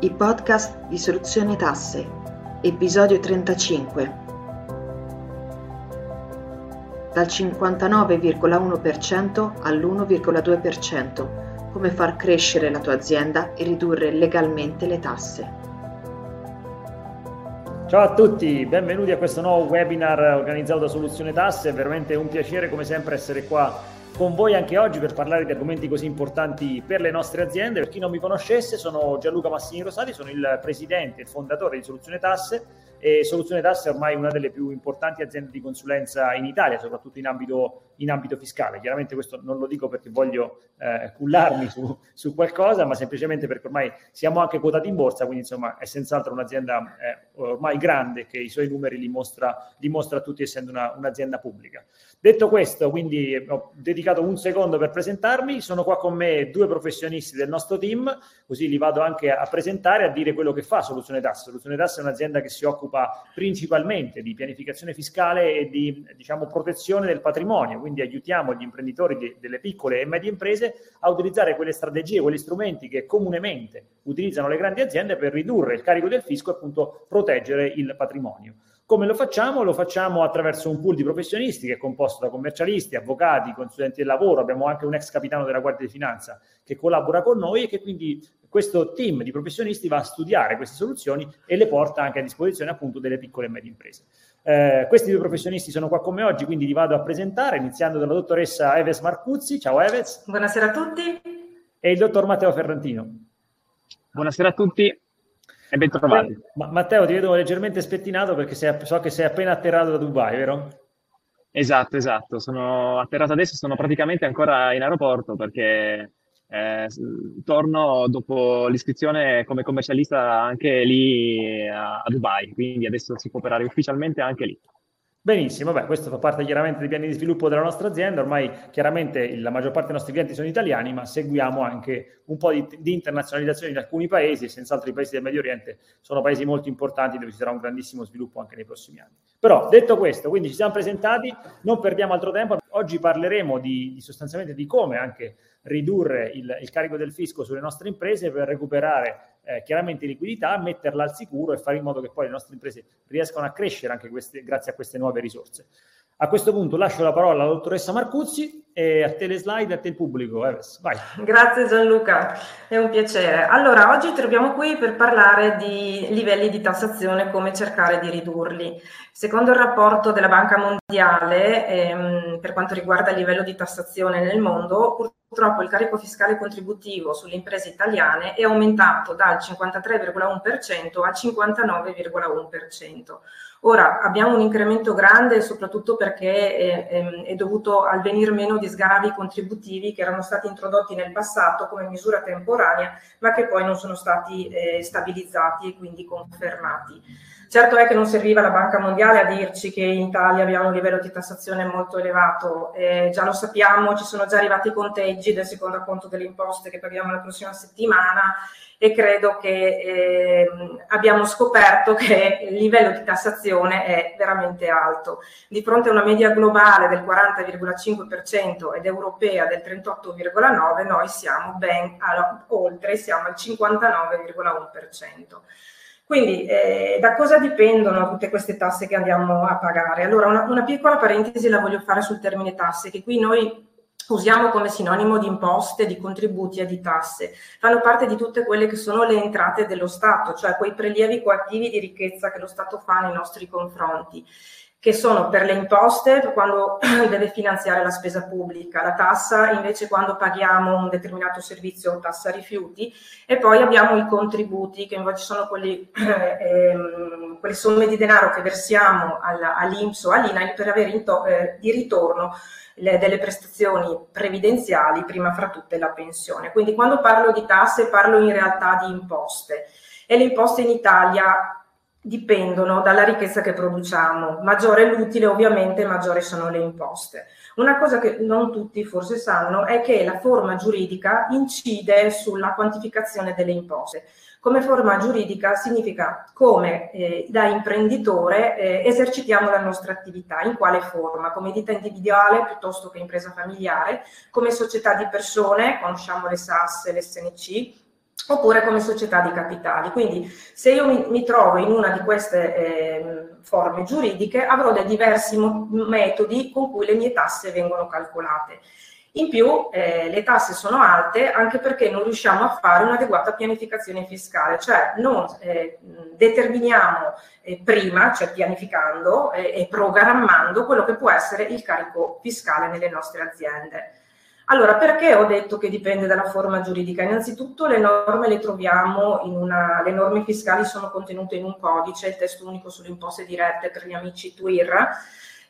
i podcast di Soluzione Tasse, episodio 35. Dal 59,1% all'1,2%. Come far crescere la tua azienda e ridurre legalmente le tasse. Ciao a tutti, benvenuti a questo nuovo webinar organizzato da Soluzione Tasse. È veramente un piacere come sempre essere qua con voi anche oggi per parlare di argomenti così importanti per le nostre aziende. Per chi non mi conoscesse, sono Gianluca Massini Rosati, sono il presidente e fondatore di Soluzione Tasse e Soluzione Tasse è ormai una delle più importanti aziende di consulenza in Italia, soprattutto in ambito, in ambito fiscale. Chiaramente questo non lo dico perché voglio eh, cullarmi su, su, qualcosa, ma semplicemente perché ormai siamo anche quotati in borsa, quindi insomma è senz'altro un'azienda eh, ormai grande che i suoi numeri li mostra, li mostra a tutti essendo una, un'azienda pubblica. Detto questo, quindi ho dedicato un secondo per presentarmi, sono qua con me due professionisti del nostro team, così li vado anche a presentare, a dire quello che fa Soluzione Tasse. Soluzione Tasse è un'azienda che si occupa principalmente di pianificazione fiscale e di diciamo, protezione del patrimonio, quindi aiutiamo gli imprenditori di, delle piccole e medie imprese a utilizzare quelle strategie, quegli strumenti che comunemente utilizzano le grandi aziende per ridurre il carico del fisco e appunto proteggere il patrimonio. Come lo facciamo? Lo facciamo attraverso un pool di professionisti che è composto da commercialisti, avvocati, consulenti del lavoro, abbiamo anche un ex capitano della Guardia di Finanza che collabora con noi e che quindi questo team di professionisti va a studiare queste soluzioni e le porta anche a disposizione appunto delle piccole e medie imprese. Eh, questi due professionisti sono qua con me oggi, quindi li vado a presentare, iniziando dalla dottoressa Eves Marcuzzi. Ciao Eves. Buonasera a tutti. E il dottor Matteo Ferrantino. Buonasera a tutti. E ben trovati. Ma, Matteo, ti vedo leggermente spettinato perché sei, so che sei appena atterrato da Dubai, vero? Esatto, esatto. Sono atterrato adesso, sono praticamente ancora in aeroporto perché eh, torno dopo l'iscrizione come commercialista anche lì a, a Dubai, quindi adesso si può operare ufficialmente anche lì. Benissimo, beh, questo fa parte chiaramente dei piani di sviluppo della nostra azienda, ormai chiaramente la maggior parte dei nostri clienti sono italiani, ma seguiamo anche un po' di, di internazionalizzazione in alcuni paesi e senz'altro i paesi del Medio Oriente sono paesi molto importanti dove ci sarà un grandissimo sviluppo anche nei prossimi anni. Però detto questo, quindi ci siamo presentati, non perdiamo altro tempo, oggi parleremo di, di sostanzialmente di come anche ridurre il, il, carico del fisco sulle nostre imprese per recuperare eh, chiaramente liquidità, metterla al sicuro e fare in modo che poi le nostre imprese riescano a crescere anche queste, grazie a queste nuove risorse. A questo punto lascio la parola alla dottoressa Marcuzzi e a te le slide e a te il pubblico. Eves, vai. Grazie Gianluca, è un piacere. Allora, oggi troviamo qui per parlare di livelli di tassazione, come cercare di ridurli. Secondo il rapporto della Banca Mondiale, ehm, per quanto riguarda il livello di tassazione nel mondo, purtroppo il carico fiscale contributivo sulle imprese italiane è aumentato dal 53,1% al 59,1%. Ora abbiamo un incremento grande soprattutto perché è, è, dovuto al venir meno di sgravi contributivi che erano stati introdotti nel passato come misura temporanea ma che poi non sono stati eh, stabilizzati e quindi confermati. Certo è che non serviva la Banca Mondiale a dirci che in Italia abbiamo un livello di tassazione molto elevato, eh, già lo sappiamo, ci sono già arrivati i conteggi del secondo acconto delle imposte che paghiamo la prossima settimana e credo che eh, abbiamo scoperto che il livello di tassazione è veramente alto. Di fronte a una media globale del 40,5% ed europea del 38,9%, noi siamo ben alla, oltre, siamo al 59,1%. Quindi eh, da cosa dipendono tutte queste tasse che andiamo a pagare? Allora una, una piccola parentesi la voglio fare sul termine tasse, che qui noi usiamo come sinonimo di imposte, di contributi e di tasse, fanno parte di tutte quelle che sono le entrate dello Stato, cioè quei prelievi coattivi di ricchezza che lo Stato fa nei nostri confronti che sono per le imposte quando deve finanziare la spesa pubblica, la tassa invece quando paghiamo un determinato servizio o tassa rifiuti. E poi abbiamo i contributi che invece sono quelli, eh, ehm, quelle somme di denaro che versiamo alla, all'Inps o all'INAI per avere to- eh, di ritorno le, delle prestazioni previdenziali, prima fra tutte la pensione. Quindi quando parlo di tasse parlo in realtà di imposte. E le imposte in Italia dipendono dalla ricchezza che produciamo. Maggiore l'utile, ovviamente, maggiori sono le imposte. Una cosa che non tutti forse sanno è che la forma giuridica incide sulla quantificazione delle imposte. Come forma giuridica significa come eh, da imprenditore eh, esercitiamo la nostra attività, in quale forma, come ditta individuale piuttosto che impresa familiare, come società di persone, conosciamo le SAS le SNC, oppure come società di capitali. Quindi se io mi, mi trovo in una di queste eh, forme giuridiche avrò dei diversi mo- metodi con cui le mie tasse vengono calcolate. In più eh, le tasse sono alte anche perché non riusciamo a fare un'adeguata pianificazione fiscale, cioè non eh, determiniamo eh, prima, cioè pianificando eh, e programmando quello che può essere il carico fiscale nelle nostre aziende. Allora, perché ho detto che dipende dalla forma giuridica? Innanzitutto le norme le troviamo in una, le norme fiscali sono contenute in un codice, il testo unico sulle imposte dirette per gli amici TWIR,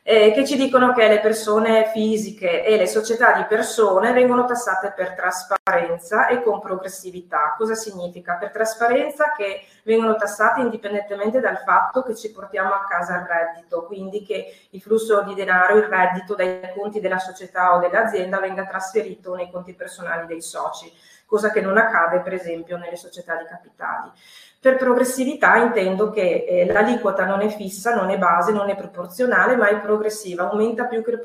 eh, che ci dicono che le persone fisiche e le società di persone vengono tassate per trasparenza e con progressività. Cosa significa? Per trasparenza che vengono tassate indipendentemente dal fatto che ci portiamo a casa il reddito, quindi che il flusso di denaro, il reddito dai conti della società o dell'azienda venga trasferito nei conti personali dei soci, cosa che non accade per esempio nelle società di capitali. Per progressività intendo che eh, l'aliquota non è fissa, non è base, non è proporzionale, ma è progressiva, aumenta più che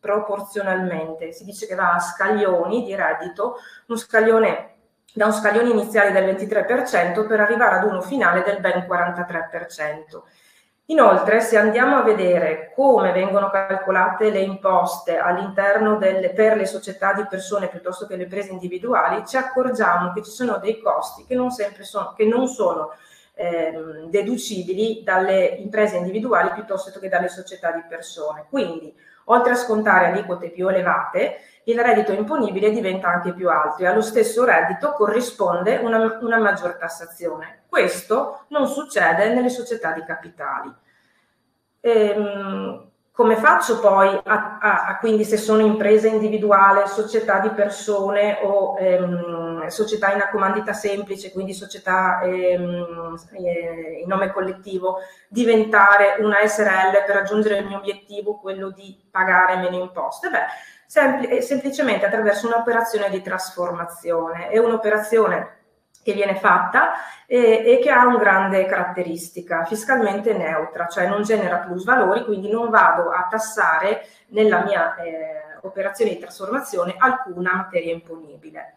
proporzionalmente. Si dice che va a scaglioni di reddito, scaglione da un scaglione iniziale del 23% per arrivare ad uno finale del ben 43%. Inoltre, se andiamo a vedere come vengono calcolate le imposte all'interno delle, per le società di persone piuttosto che le imprese individuali, ci accorgiamo che ci sono dei costi che non, sono, che non sono eh, deducibili dalle imprese individuali piuttosto che dalle società di persone. Quindi, oltre a scontare aliquote più elevate, il reddito imponibile diventa anche più alto e allo stesso reddito corrisponde una, una maggior tassazione. Questo non succede nelle società di capitali. Ehm, come faccio poi a, a, a, quindi se sono impresa individuale, società di persone o ehm, società in accomandita semplice, quindi società ehm, eh, in nome collettivo, diventare una SRL per raggiungere il mio obiettivo, quello di pagare meno imposte? Beh, sempl- semplicemente attraverso un'operazione di trasformazione. È un'operazione che viene fatta e, e, che ha una grande caratteristica fiscalmente neutra, cioè non genera plusvalori, quindi non vado a tassare nella mia eh, operazione di trasformazione alcuna materia imponibile.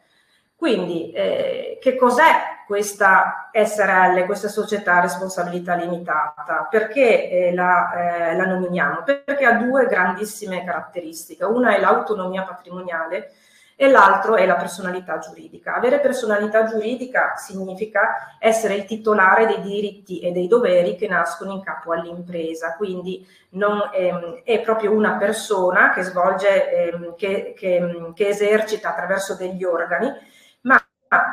Quindi, eh, che cos'è questa SRL, questa società a responsabilità limitata? Perché eh, la, eh, la nominiamo? Perché ha due grandissime caratteristiche. Una è l'autonomia patrimoniale e l'altro è la personalità giuridica. Avere personalità giuridica significa essere il titolare dei diritti e dei doveri che nascono in capo all'impresa, quindi non, ehm, è proprio una persona che svolge, ehm, che, che, che esercita attraverso degli organi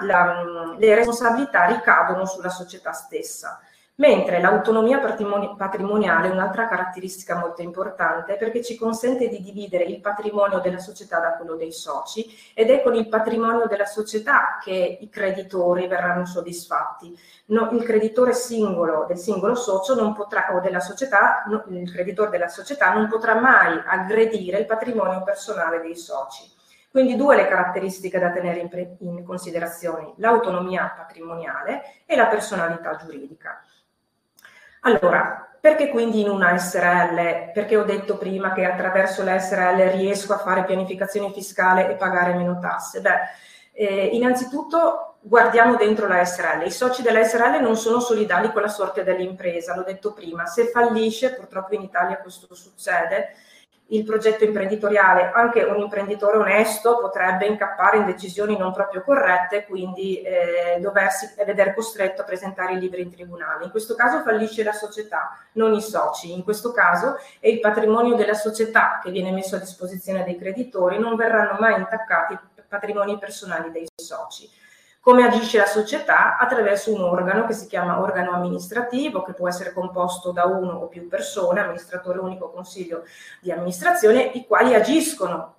la, le responsabilità ricadono sulla società stessa. Mentre l'autonomia patrimoniale è un'altra caratteristica molto importante perché ci consente di dividere il patrimonio della società da quello dei soci ed è con il patrimonio della società che i creditori verranno soddisfatti. No, il creditore singolo del singolo socio non potrà, o della società, no, il creditore della società non potrà mai aggredire il patrimonio personale dei soci. Quindi due le caratteristiche da tenere in, pre- in considerazione, l'autonomia patrimoniale e la personalità giuridica. Allora, perché quindi in una SRL? Perché ho detto prima che attraverso la SRL riesco a fare pianificazione fiscale e pagare meno tasse? Beh, eh, innanzitutto guardiamo dentro la SRL. I soci della SRL non sono solidali con la sorte dell'impresa, l'ho detto prima. Se fallisce, purtroppo in Italia questo succede, il progetto imprenditoriale, anche un imprenditore onesto potrebbe incappare in decisioni non proprio corrette, quindi eh, doversi vedere costretto a presentare i libri in tribunale. In questo caso fallisce la società, non i soci. In questo caso è il patrimonio della società che viene messo a disposizione dei creditori, non verranno mai intaccati i patrimoni personali dei soci. Come agisce la società? Attraverso un organo che si chiama organo amministrativo, che può essere composto da uno o più persone, amministratore unico, consiglio di amministrazione, i quali agiscono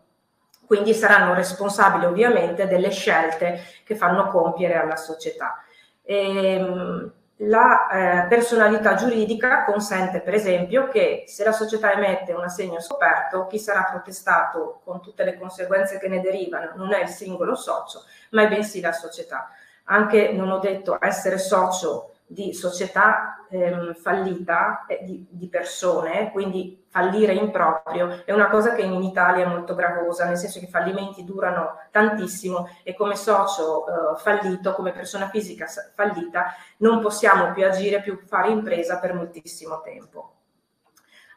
quindi saranno responsabili ovviamente delle scelte che fanno compiere alla società. Ehm, la eh, personalità giuridica consente per esempio che se la società emette un assegno scoperto, chi sarà protestato con tutte le conseguenze che ne derivano non è il singolo socio, ma è bensì la società. Anche non ho detto essere socio di società ehm, fallita eh, di, di, persone, quindi fallire in proprio è una cosa che in Italia è molto gravosa, nel senso che i fallimenti durano tantissimo e come socio eh, fallito, come persona fisica fallita, non possiamo più agire, più fare impresa per moltissimo tempo.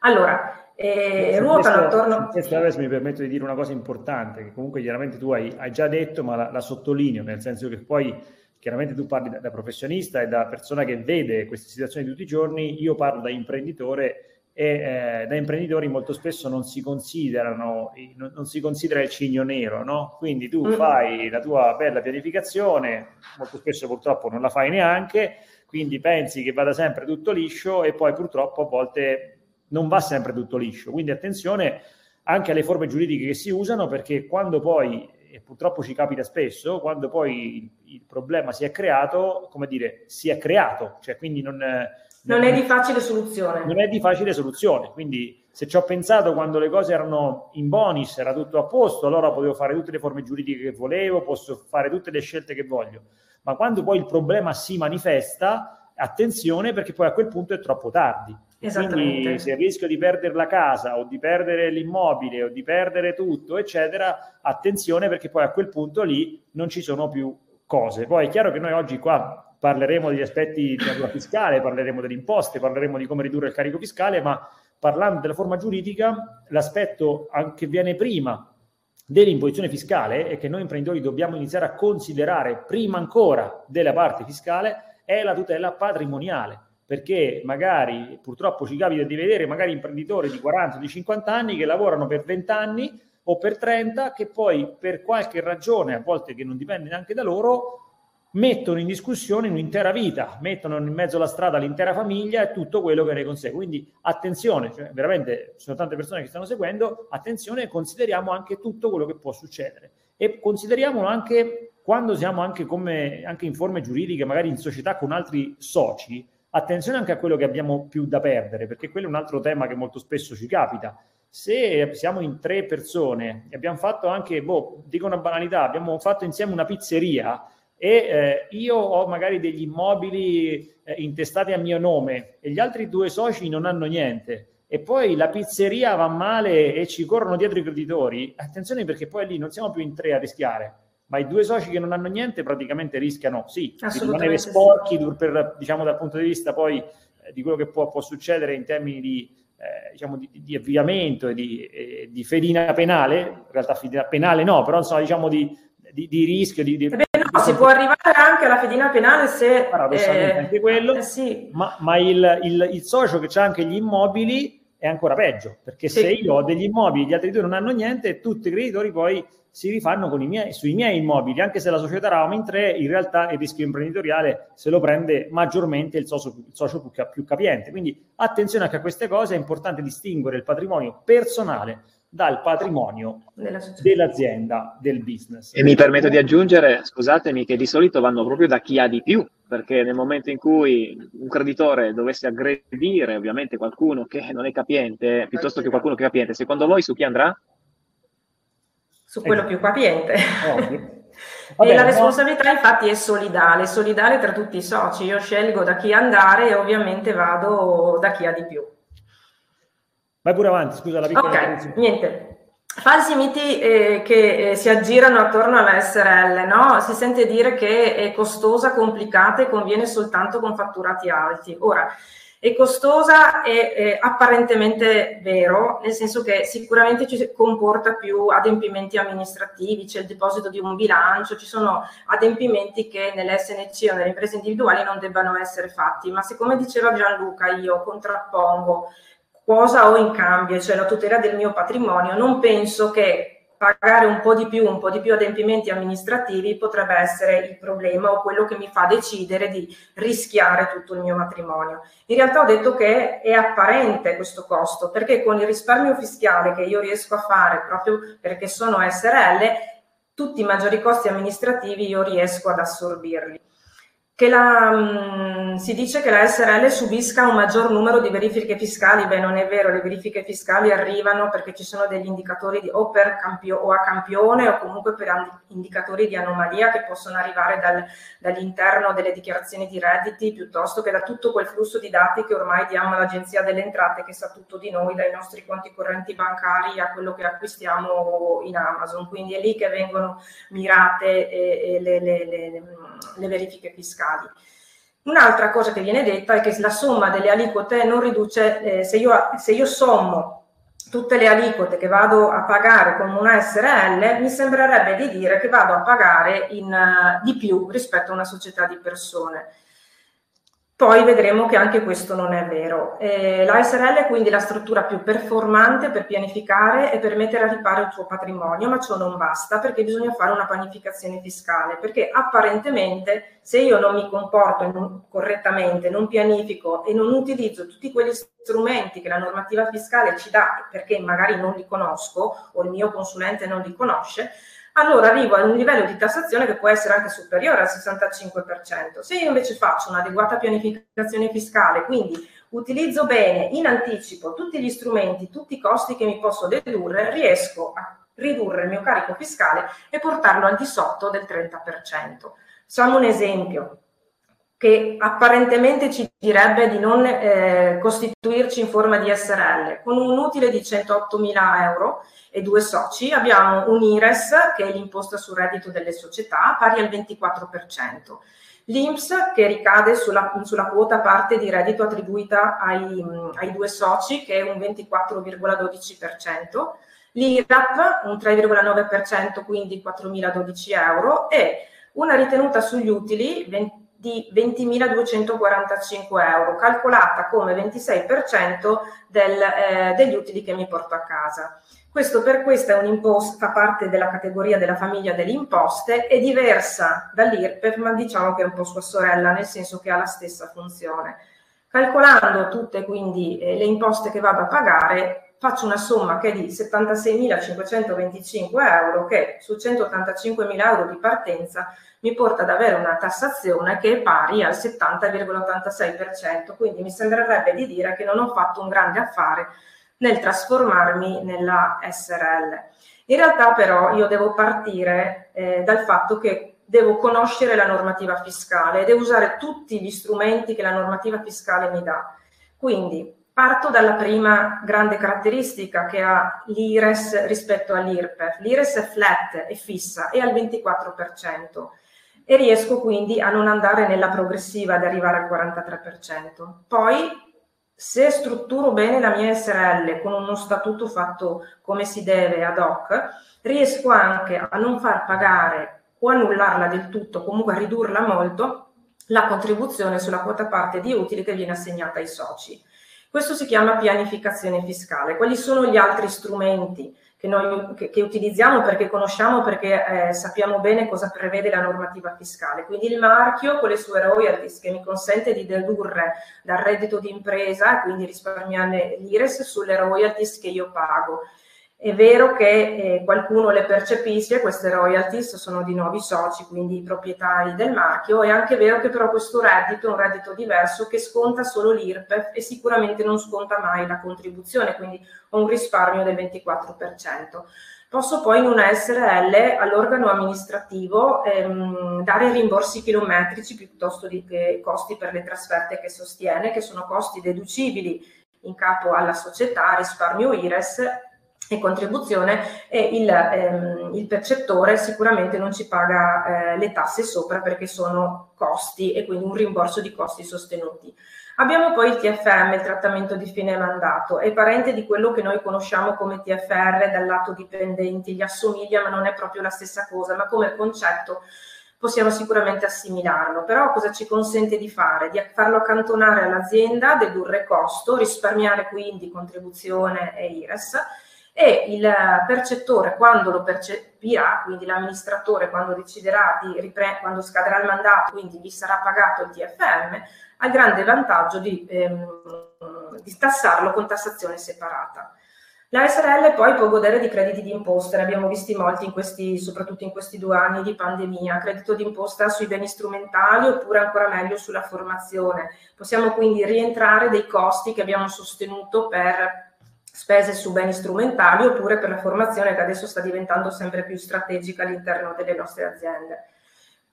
Allora, eh, ruotano attorno... Questo adesso mi permetto di dire una cosa importante, che comunque chiaramente tu hai, hai già detto, ma la, la sottolineo, nel senso che poi chiaramente tu parli da, da, professionista e da persona che vede queste situazioni tutti i giorni, io parlo da imprenditore e eh, da imprenditori molto spesso non si considerano, non, non si considera il cigno nero, no? Quindi tu fai la tua bella pianificazione, molto spesso purtroppo non la fai neanche, quindi pensi che vada sempre tutto liscio e poi purtroppo a volte non va sempre tutto liscio. Quindi attenzione anche alle forme giuridiche che si usano perché quando poi e purtroppo ci capita spesso, quando poi il, il, problema si è creato, come dire, si è creato, cioè quindi non, non, non, è di facile soluzione. Non è di facile soluzione, quindi se ci ho pensato quando le cose erano in bonus, era tutto a posto, allora potevo fare tutte le forme giuridiche che volevo, posso fare tutte le scelte che voglio, ma quando poi il problema si manifesta, attenzione perché poi a quel punto è troppo tardi quindi se rischio di perdere la casa o di perdere l'immobile o di perdere tutto, eccetera, attenzione perché poi a quel punto lì non ci sono più cose. Poi è chiaro che noi oggi qua parleremo degli aspetti di natura fiscale, parleremo delle imposte, parleremo di come ridurre il carico fiscale, ma parlando della forma giuridica, l'aspetto che viene prima dell'imposizione fiscale e che noi imprenditori dobbiamo iniziare a considerare prima ancora della parte fiscale è la tutela patrimoniale perché magari purtroppo ci capita di vedere magari imprenditori di 40 di 50 anni che lavorano per 20 anni o per 30 che poi per qualche ragione, a volte che non dipende neanche da loro, mettono in discussione un'intera vita, mettono in mezzo alla strada l'intera famiglia e tutto quello che ne consegue. Quindi attenzione, cioè, veramente ci sono tante persone che stanno seguendo, attenzione, consideriamo anche tutto quello che può succedere e consideriamolo anche quando siamo anche, come, anche in forme giuridiche, magari in società con altri soci, attenzione anche a quello che abbiamo più da perdere, perché quello è un altro tema che molto spesso ci capita. Se siamo in tre persone e abbiamo fatto anche, boh, dico una banalità, abbiamo fatto insieme una pizzeria e eh, io ho magari degli immobili eh, intestati a mio nome e gli altri due soci non hanno niente e poi la pizzeria va male e ci corrono dietro i creditori, attenzione perché poi lì non siamo più in tre a rischiare, ma i due soci che non hanno niente praticamente rischiano, sì, di rimanere sporchi sì. per, diciamo, dal punto di vista poi eh, di quello che può, può, succedere in termini di, eh, diciamo, di, di avviamento e di, eh, di, fedina penale, in realtà fedina penale no, però insomma diciamo di, di rischio. Di, Beh, no, si può arrivare anche alla fedina penale se... Paradossalmente eh, anche quello, eh, sì. ma, ma il, il, il socio che ha anche gli immobili è ancora peggio, perché sì. se io ho degli immobili, gli altri due non hanno niente, tutti i creditori poi si rifanno miei, sui miei immobili, anche se la società eravamo in tre, in realtà il rischio imprenditoriale se lo prende maggiormente il socio, il socio più, più capiente. Quindi attenzione anche a queste cose, è importante distinguere il patrimonio personale dal patrimonio dell'azienda, del business. E mi permetto di aggiungere, scusatemi, che di solito vanno proprio da chi ha di più, perché nel momento in cui un creditore dovesse aggredire ovviamente qualcuno che non è capiente, piuttosto che qualcuno che è capiente, secondo voi su chi andrà? Su quello eh. più capiente. Vabbè, e la responsabilità no? infatti è solidale, solidale tra tutti i soci. Io scelgo da chi andare e ovviamente vado da chi ha di più. Vai pure avanti, scusa la piccola Ok, niente. Falsi miti eh, che eh, si aggirano attorno alla SRL, no? Si sente dire che è costosa, complicata e conviene soltanto con fatturati alti. Ora, è costosa è, è apparentemente vero, nel senso che sicuramente ci comporta più adempimenti amministrativi, c'è il deposito di un bilancio, ci sono adempimenti che nell'SNC o nelle imprese individuali non debbano essere fatti, ma siccome diceva Gianluca io contrappongo cosa ho in cambio, cioè la tutela del mio patrimonio, non penso che pagare un po' di più, un po' di più adempimenti amministrativi potrebbe essere il problema o quello che mi fa decidere di rischiare tutto il mio matrimonio. In realtà ho detto che è apparente questo costo, perché con il risparmio fiscale che io riesco a fare proprio perché sono SRL, tutti i maggiori costi amministrativi io riesco ad assorbirli. Che la, mm, si dice che la SRL subisca un maggior numero di verifiche fiscali, beh non è vero, le verifiche fiscali arrivano perché ci sono degli indicatori di, o, per campio, o a campione o comunque per indicatori di anomalia che possono arrivare dal, dall'interno delle dichiarazioni di redditi piuttosto che da tutto quel flusso di dati che ormai diamo all'Agenzia delle Entrate che sa tutto di noi, dai nostri conti correnti bancari a quello che acquistiamo in Amazon, quindi è lì che vengono mirate eh, le, le, le, le verifiche fiscali fiscali. Un'altra cosa che viene detta è che la somma delle aliquote non riduce, eh, se, io, se io sommo tutte le aliquote che vado a pagare con una SRL, mi sembrerebbe di dire che vado a pagare in, uh, di più rispetto a una società di persone. Poi vedremo che anche questo non è vero. Eh, la SRL è quindi la struttura più performante per pianificare e per mettere a riparo il tuo patrimonio, ma ciò non basta perché bisogna fare una pianificazione fiscale, perché apparentemente se io non mi comporto non, correttamente, non pianifico e non utilizzo tutti quegli strumenti che la normativa fiscale ci dà perché magari non li conosco o il mio consulente non li conosce, allora arrivo a un livello di tassazione che può essere anche superiore al 65%. Se io invece faccio un'adeguata pianificazione fiscale, quindi utilizzo bene in anticipo tutti gli strumenti, tutti i costi che mi posso dedurre, riesco a ridurre il mio carico fiscale e portarlo al di sotto del 30%. Facciamo un esempio che apparentemente ci direbbe di non eh, costituirci in forma di SRL. Con un utile di 108.000 euro e due soci abbiamo un IRES, che è l'imposta sul reddito delle società, pari al 24%. L'INPS che ricade sulla, sulla quota parte di reddito attribuita ai, ai due soci, che è un 24,12%, l'IRAP un 3,9%, quindi 4.012 euro, e una ritenuta sugli utili 20, di 20.245 euro, calcolata come 26% del, eh, degli utili che mi porto a casa. Questo per questo è un'imposta, parte della categoria della famiglia delle imposte, è diversa dall'IRPEF, ma diciamo che è un po' sua sorella, nel senso che ha la stessa funzione. Calcolando tutte quindi eh, le imposte che vado a pagare, faccio una somma che è di 76.525 euro, che su 185.000 euro di partenza mi porta ad avere una tassazione che è pari al 70,86%, quindi mi sembrerebbe di dire che non ho fatto un grande affare nel trasformarmi nella SRL. In realtà però io devo partire eh, dal fatto che devo conoscere la normativa fiscale, devo usare tutti gli strumenti che la normativa fiscale mi dà. Quindi parto dalla prima grande caratteristica che ha l'IRES rispetto all'IRPEF. L'IRES è flat, è fissa, è al 24% e riesco quindi a non andare nella progressiva ad arrivare al 43%. Poi se strutturo bene la mia SRL con uno statuto fatto come si deve ad hoc, riesco anche a non far pagare o annullarla del tutto, comunque a ridurla molto, la contribuzione sulla quota parte di utili che viene assegnata ai soci. Questo si chiama pianificazione fiscale. Quali sono gli altri strumenti che noi che, che utilizziamo perché conosciamo, perché eh, sappiamo bene cosa prevede la normativa fiscale. Quindi il marchio con le sue royalties che mi consente di dedurre dal reddito di impresa, quindi risparmiare l'IRES sulle royalties che io pago. È vero che eh, qualcuno le percepisce, queste royalties sono di nuovi soci, quindi i proprietari del marchio, è anche vero che però questo reddito è un reddito diverso che sconta solo l'IRPEF e sicuramente non sconta mai la contribuzione, quindi ho un risparmio del 24%. Posso poi in una SRL all'organo amministrativo ehm, dare rimborsi chilometrici piuttosto che costi per le trasferte che sostiene, che sono costi deducibili in capo alla società, risparmio IRES e contribuzione e il, ehm, il, percettore sicuramente non ci paga eh, le tasse sopra perché sono costi e quindi un rimborso di costi sostenuti. Abbiamo poi il TFM, il trattamento di fine mandato, è parente di quello che noi conosciamo come TFR dal lato dipendenti, gli assomiglia ma non è proprio la stessa cosa, ma come concetto possiamo sicuramente assimilarlo, però cosa ci consente di fare? Di farlo accantonare all'azienda, dedurre costo, risparmiare quindi contribuzione e IRES e il percettore quando lo percepirà, quindi l'amministratore quando deciderà di riprendere, quando scadrà il mandato, quindi gli sarà pagato il TFM, ha il grande vantaggio di, ehm, di tassarlo con tassazione separata. La SRL poi può godere di crediti di imposta, ne abbiamo visti molti in questi, soprattutto in questi due anni di pandemia, credito di imposta sui beni strumentali oppure ancora meglio sulla formazione. Possiamo quindi rientrare dei costi che abbiamo sostenuto per spese su beni strumentali oppure per la formazione che adesso sta diventando sempre più strategica all'interno delle nostre aziende.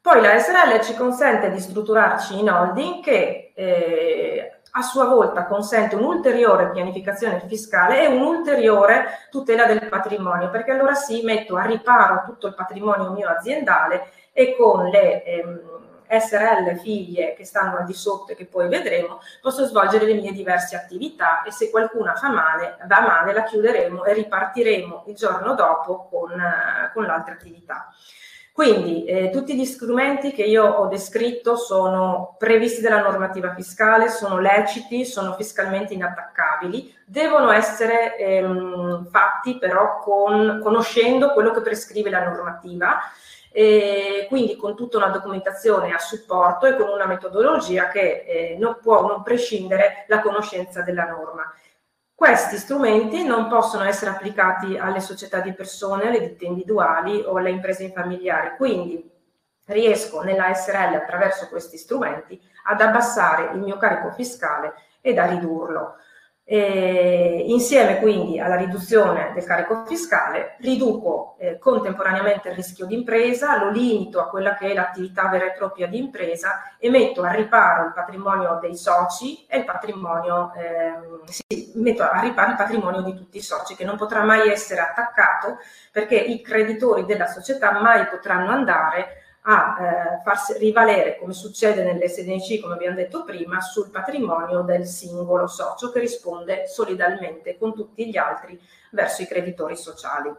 Poi la SRL ci consente di strutturarci in holding che eh, a sua volta consente un'ulteriore pianificazione fiscale e un'ulteriore tutela del patrimonio, perché allora sì, metto a riparo tutto il patrimonio mio aziendale e con le ehm, SRL figlie che stanno al di sotto e che poi vedremo, posso svolgere le mie diverse attività e se qualcuna fa male, va male, la chiuderemo e ripartiremo il giorno dopo con, uh, con l'altra attività. Quindi eh, tutti gli strumenti che io ho descritto sono previsti dalla normativa fiscale, sono leciti, sono fiscalmente inattaccabili, devono essere ehm, fatti però con, conoscendo quello che prescrive la normativa, e quindi con tutta una documentazione a supporto e con una metodologia che eh, non può non prescindere la conoscenza della norma. Questi strumenti non possono essere applicati alle società di persone, alle ditte individuali o alle imprese familiari, quindi riesco nella SRL attraverso questi strumenti ad abbassare il mio carico fiscale e a ridurlo. E insieme quindi alla riduzione del carico fiscale riduco eh, contemporaneamente il rischio di impresa, lo limito a quella che è l'attività vera e propria di impresa e metto a riparo il patrimonio dei soci e il patrimonio, eh, sì, metto a riparo il patrimonio di tutti i soci che non potrà mai essere attaccato perché i creditori della società mai potranno andare a eh, farsi rivalere, come succede nell'SNC, come abbiamo detto prima, sul patrimonio del singolo socio che risponde solidalmente con tutti gli altri verso i creditori sociali.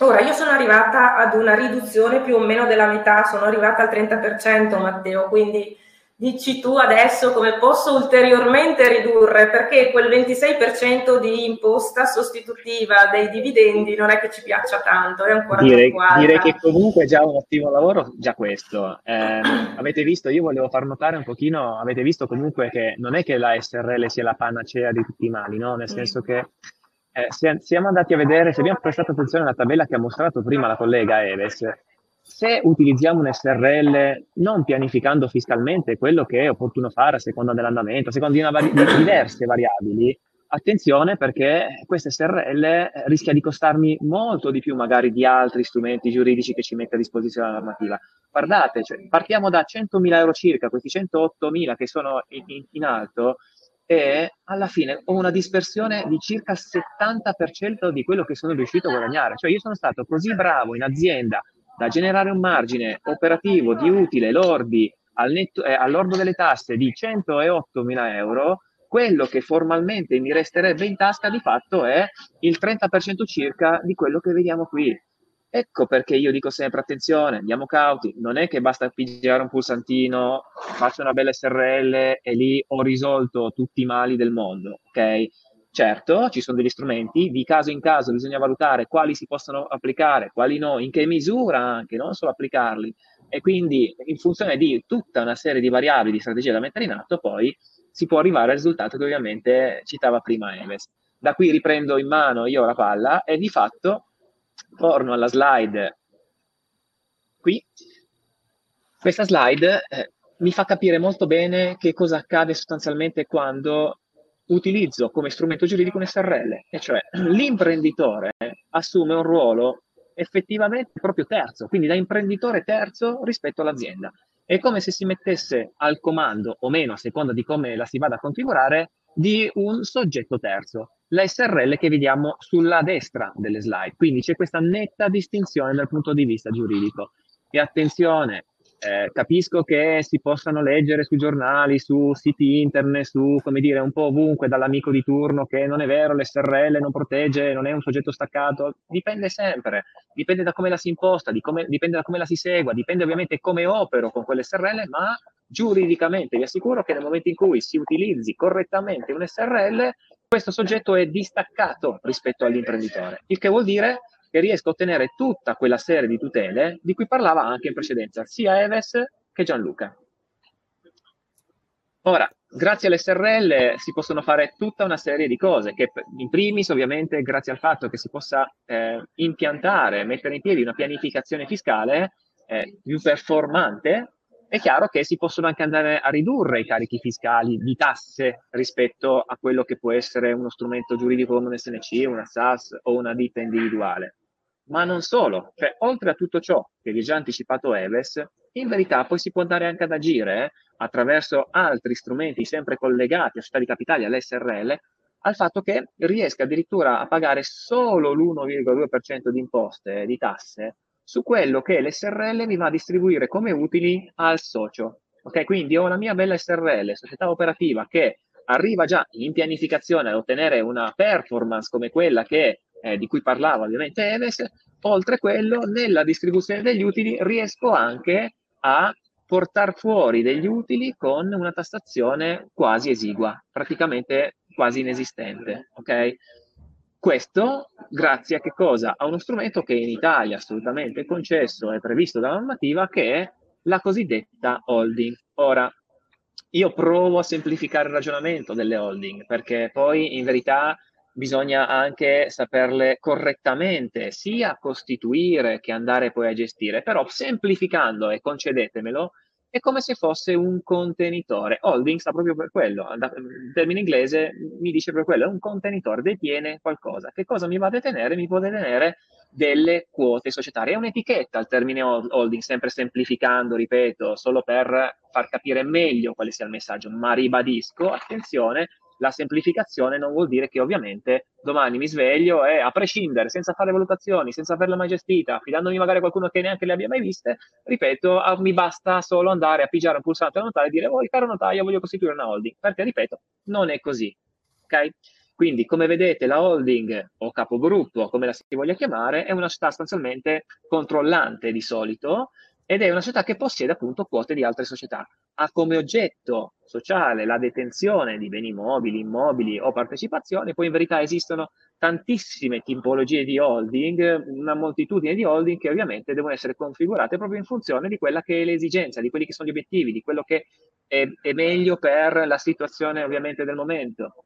Ora, io sono arrivata ad una riduzione più o meno della metà, sono arrivata al 30%, Matteo, quindi dici tu adesso come posso ulteriormente ridurre perché quel 26% di imposta sostitutiva dei dividendi non è che ci piaccia tanto, è ancora direi, troppo Direi che comunque è già un ottimo lavoro, già questo. Eh, avete visto, io volevo far notare un pochino, avete visto comunque che non è che la SRL sia la panacea di tutti i mali, no? Nel senso che eh, siamo andati a vedere, se abbiamo prestato attenzione alla tabella che ha mostrato prima la collega Eves, se utilizziamo un SRL non pianificando fiscalmente quello che è opportuno fare a seconda dell'andamento, a seconda di, vari- di diverse variabili, attenzione perché questo SRL rischia di costarmi molto di più magari di altri strumenti giuridici che ci mette a disposizione la normativa. Guardate, cioè, partiamo da 100.000 euro circa, questi 108.000 che sono in, in, in alto, e alla fine ho una dispersione di circa il 70% di quello che sono riuscito a guadagnare. Cioè io sono stato così bravo in azienda da generare un margine operativo di utile lordi al netto, eh, all'ordo delle tasse di 108 mila euro, quello che formalmente mi resterebbe in tasca di fatto è il 30% circa di quello che vediamo qui. Ecco perché io dico sempre attenzione, andiamo cauti, non è che basta pigiare un pulsantino, faccio una bella SRL e lì ho risolto tutti i mali del mondo, ok? Certo, ci sono degli strumenti, di caso in caso bisogna valutare quali si possono applicare, quali no, in che misura anche, non solo applicarli. E quindi in funzione di tutta una serie di variabili di strategia da mettere in atto, poi si può arrivare al risultato che ovviamente citava prima Eves. Da qui riprendo in mano io la palla e di fatto torno alla slide qui. Questa slide eh, mi fa capire molto bene che cosa accade sostanzialmente quando utilizzo come strumento giuridico un SRL, e cioè l'imprenditore assume un ruolo effettivamente proprio terzo, quindi da imprenditore terzo rispetto all'azienda. È come se si mettesse al comando, o meno a seconda di come la si vada a configurare, di un soggetto terzo, la SRL che vediamo sulla destra delle slide. Quindi c'è questa netta distinzione dal punto di vista giuridico. E attenzione, eh, capisco che si possano leggere sui giornali, su siti internet, su come dire un po' ovunque dall'amico di turno che non è vero, l'SRL non protegge, non è un soggetto staccato. Dipende sempre, dipende da come la si imposta, di come, dipende da come la si segua, dipende ovviamente come opero con quell'SRL, ma giuridicamente vi assicuro che nel momento in cui si utilizzi correttamente un SRL, questo soggetto è distaccato rispetto all'imprenditore, il che vuol dire che riesca a ottenere tutta quella serie di tutele di cui parlava anche in precedenza sia Eves che Gianluca. Ora, grazie all'SRL si possono fare tutta una serie di cose, che in primis ovviamente grazie al fatto che si possa eh, impiantare, mettere in piedi una pianificazione fiscale eh, più performante, è chiaro che si possono anche andare a ridurre i carichi fiscali di tasse rispetto a quello che può essere uno strumento giuridico come un SNC, una SAS o una ditta individuale. Ma non solo, cioè oltre a tutto ciò che vi già anticipato Eves, in verità poi si può andare anche ad agire eh, attraverso altri strumenti sempre collegati a società di capitali, all'SRL, al fatto che riesca addirittura a pagare solo l'1,2% di imposte, di tasse, su quello che l'SRL mi va a distribuire come utili al socio. Ok, quindi ho la mia bella SRL, società operativa, che arriva già in pianificazione ad ottenere una performance come quella che, eh, di cui parlava ovviamente Eves, oltre quello nella distribuzione degli utili riesco anche a portare fuori degli utili con una tassazione quasi esigua, praticamente quasi inesistente. Ok? Questo grazie a che cosa? A uno strumento che in Italia è assolutamente concesso e previsto dalla normativa che è la cosiddetta holding. Ora, io provo a semplificare il ragionamento delle holding perché poi in verità bisogna anche saperle correttamente sia costituire che andare poi a gestire, però semplificando e concedetemelo, è come se fosse un contenitore. Holding sta proprio per quello, il termine inglese mi dice proprio quello, è un contenitore, detiene qualcosa. Che cosa mi va a detenere? Mi può detenere delle quote societarie. È un'etichetta il termine holding, sempre semplificando, ripeto, solo per far capire meglio quale sia il messaggio, ma ribadisco, attenzione, la semplificazione non vuol dire che ovviamente domani mi sveglio e a prescindere, senza fare valutazioni, senza averla mai gestita, affidandomi magari a qualcuno che neanche le abbia mai viste, ripeto, ah, mi basta solo andare a pigiare un pulsante al notaio e dire, oh, caro notaio, voglio costituire una holding, perché, ripeto, non è così, ok? Quindi, come vedete, la holding o capogruppo, come la si voglia chiamare, è una società sostanzialmente controllante di solito, ed è una società che possiede appunto quote di altre società. Ha come oggetto sociale la detenzione di beni mobili, immobili o partecipazioni, poi in verità esistono tantissime tipologie di holding, una moltitudine di holding che ovviamente devono essere configurate proprio in funzione di quella che è l'esigenza, di quelli che sono gli obiettivi, di quello che è, è meglio per la situazione ovviamente del momento.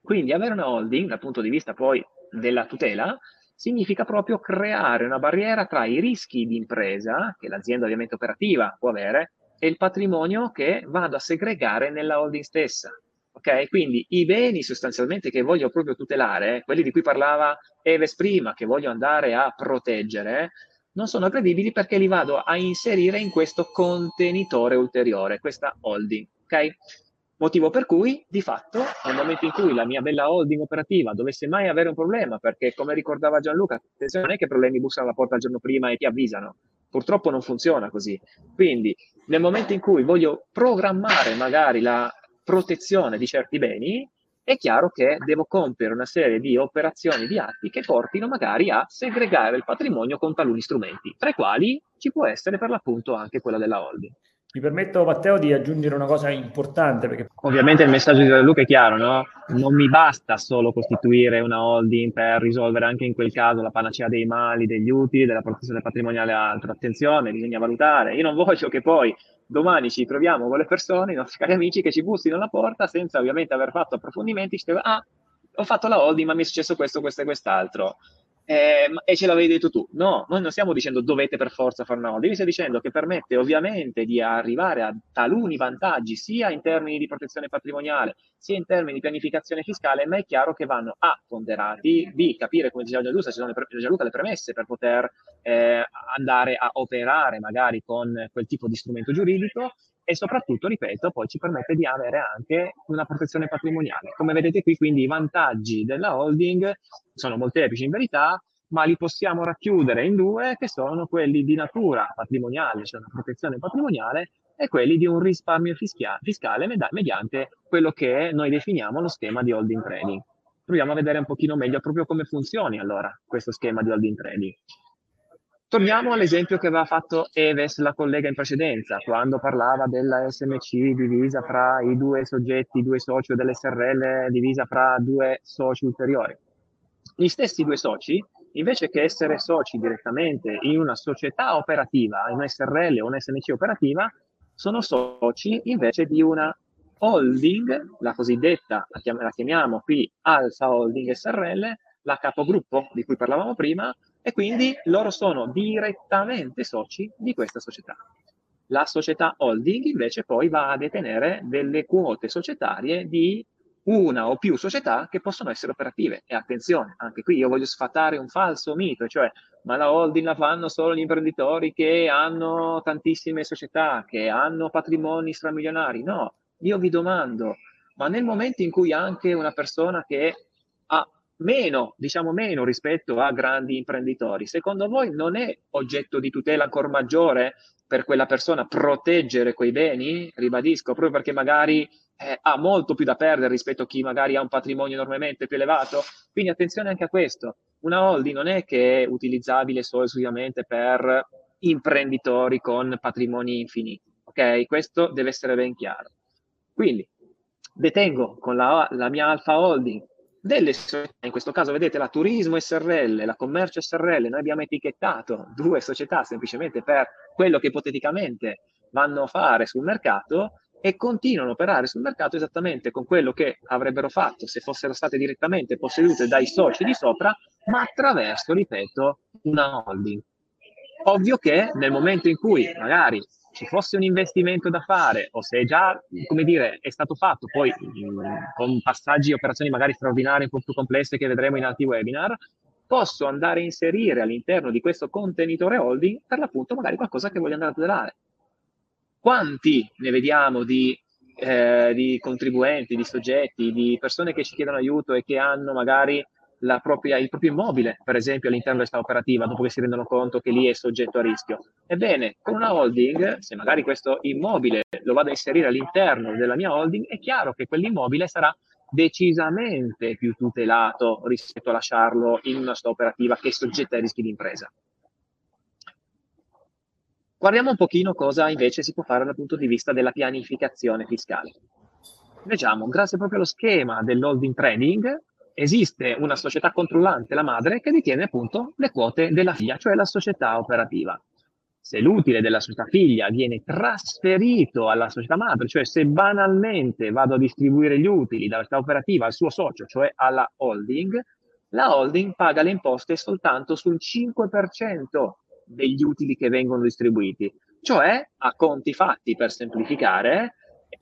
Quindi avere una holding dal punto di vista poi della tutela significa proprio creare una barriera tra i rischi di impresa, che l'azienda ovviamente operativa può avere, e il patrimonio che vado a segregare nella holding stessa. Ok? Quindi i beni sostanzialmente che voglio proprio tutelare, quelli di cui parlava Eves prima, che voglio andare a proteggere, non sono aggredibili perché li vado a inserire in questo contenitore ulteriore, questa holding. Ok? Motivo per cui, di fatto, nel momento in cui la mia bella holding operativa dovesse mai avere un problema, perché come ricordava Gianluca, attenzione non è che problemi bussano alla porta il giorno prima e ti avvisano, purtroppo non funziona così. Quindi, nel momento in cui voglio programmare magari la protezione di certi beni, è chiaro che devo compiere una serie di operazioni, di atti che portino magari a segregare il patrimonio con taluni strumenti, tra i quali ci può essere per l'appunto anche quella della holding. Mi permetto, Matteo, di aggiungere una cosa importante. Perché... Ovviamente il messaggio di Luca è chiaro, no? Non mi basta solo costituire una holding per risolvere anche in quel caso la panacea dei mali, degli utili, della protezione patrimoniale e altro. Attenzione, bisogna valutare. Io non voglio che poi domani ci troviamo con le persone, i nostri cari amici, che ci bussino alla porta senza ovviamente aver fatto approfondimenti. Ci dicono, ah, ho fatto la holding, ma mi è successo questo, questo e quest'altro eh, e ce l'avevi detto tu. No, noi non stiamo dicendo dovete per forza fare una devi stai dicendo che permette ovviamente di arrivare a taluni vantaggi sia in termini di protezione patrimoniale sia in termini di pianificazione fiscale, ma è chiaro che vanno A ponderati, B capire come diceva Gianluca, ci sono le, Gianluca, le premesse per poter eh, andare a operare magari con quel tipo di strumento giuridico e soprattutto, ripeto, poi ci permette di avere anche una protezione patrimoniale. Come vedete qui, quindi i vantaggi della holding sono molteplici in verità, ma li possiamo racchiudere in due, che sono quelli di natura patrimoniale, cioè una protezione patrimoniale, e quelli di un risparmio fischia- fiscale med- mediante quello che noi definiamo lo schema di holding trading. Proviamo a vedere un pochino meglio proprio come funzioni allora questo schema di holding trading. Torniamo all'esempio che aveva fatto Eves, la collega in precedenza, quando parlava della SMC divisa fra i due soggetti, i due soci o dell'SRL divisa fra due soci ulteriori. Gli stessi due soci, invece che essere soci direttamente in una società operativa, in una SRL o una SMC operativa, sono soci invece di una holding, la cosiddetta, la chiamiamo qui Alfa Holding SRL, la capogruppo di cui parlavamo prima, e quindi loro sono direttamente soci di questa società. La società holding invece poi va a detenere delle quote societarie di una o più società che possono essere operative. E attenzione, anche qui io voglio sfatare un falso mito, cioè ma la holding la fanno solo gli imprenditori che hanno tantissime società, che hanno patrimoni stramilionari. No, io vi domando, ma nel momento in cui anche una persona che ha meno, diciamo meno rispetto a grandi imprenditori, secondo voi non è oggetto di tutela ancora maggiore per quella persona proteggere quei beni? Ribadisco, proprio perché magari eh, ha molto più da perdere rispetto a chi magari ha un patrimonio enormemente più elevato. Quindi attenzione anche a questo. Una holding non è che è utilizzabile solo esclusivamente per imprenditori con patrimoni infiniti. Ok? Questo deve essere ben chiaro. Quindi detengo con la, la mia alfa holding delle società, in questo caso vedete la Turismo SRL, la Commercio SRL, noi abbiamo etichettato due società semplicemente per quello che ipoteticamente vanno a fare sul mercato e continuano a operare sul mercato esattamente con quello che avrebbero fatto se fossero state direttamente possedute dai soci di sopra, ma attraverso, ripeto, una holding. Ovvio che nel momento in cui magari ci fosse un investimento da fare o se già, come dire, è stato fatto, poi mh, con passaggi e operazioni magari straordinarie, un po' più complesse che vedremo in altri webinar, posso andare a inserire all'interno di questo contenitore holding per l'appunto magari qualcosa che voglio andare a tutelare. Quanti ne vediamo di, eh, di contribuenti, di soggetti, di persone che ci chiedono aiuto e che hanno magari propria, il proprio immobile, per esempio, all'interno della città operativa, dopo che si rendono conto che lì è soggetto a rischio. Ebbene, con una holding, se magari questo immobile lo vado a inserire all'interno della mia holding, è chiaro che quell'immobile sarà decisamente più tutelato rispetto a lasciarlo in una operativa che è soggetta ai rischi di impresa. Guardiamo un pochino cosa invece si può fare dal punto di vista della pianificazione fiscale. Vediamo, grazie proprio allo schema dell'holding trading, esiste una società controllante, la madre, che detiene appunto le quote della figlia, cioè la società operativa. Se l'utile della società figlia viene trasferito alla società madre, cioè se banalmente vado a distribuire gli utili dalla società operativa al suo socio, cioè alla holding, la holding paga le imposte soltanto sul 5% degli utili che vengono distribuiti. Cioè, a conti fatti, per semplificare,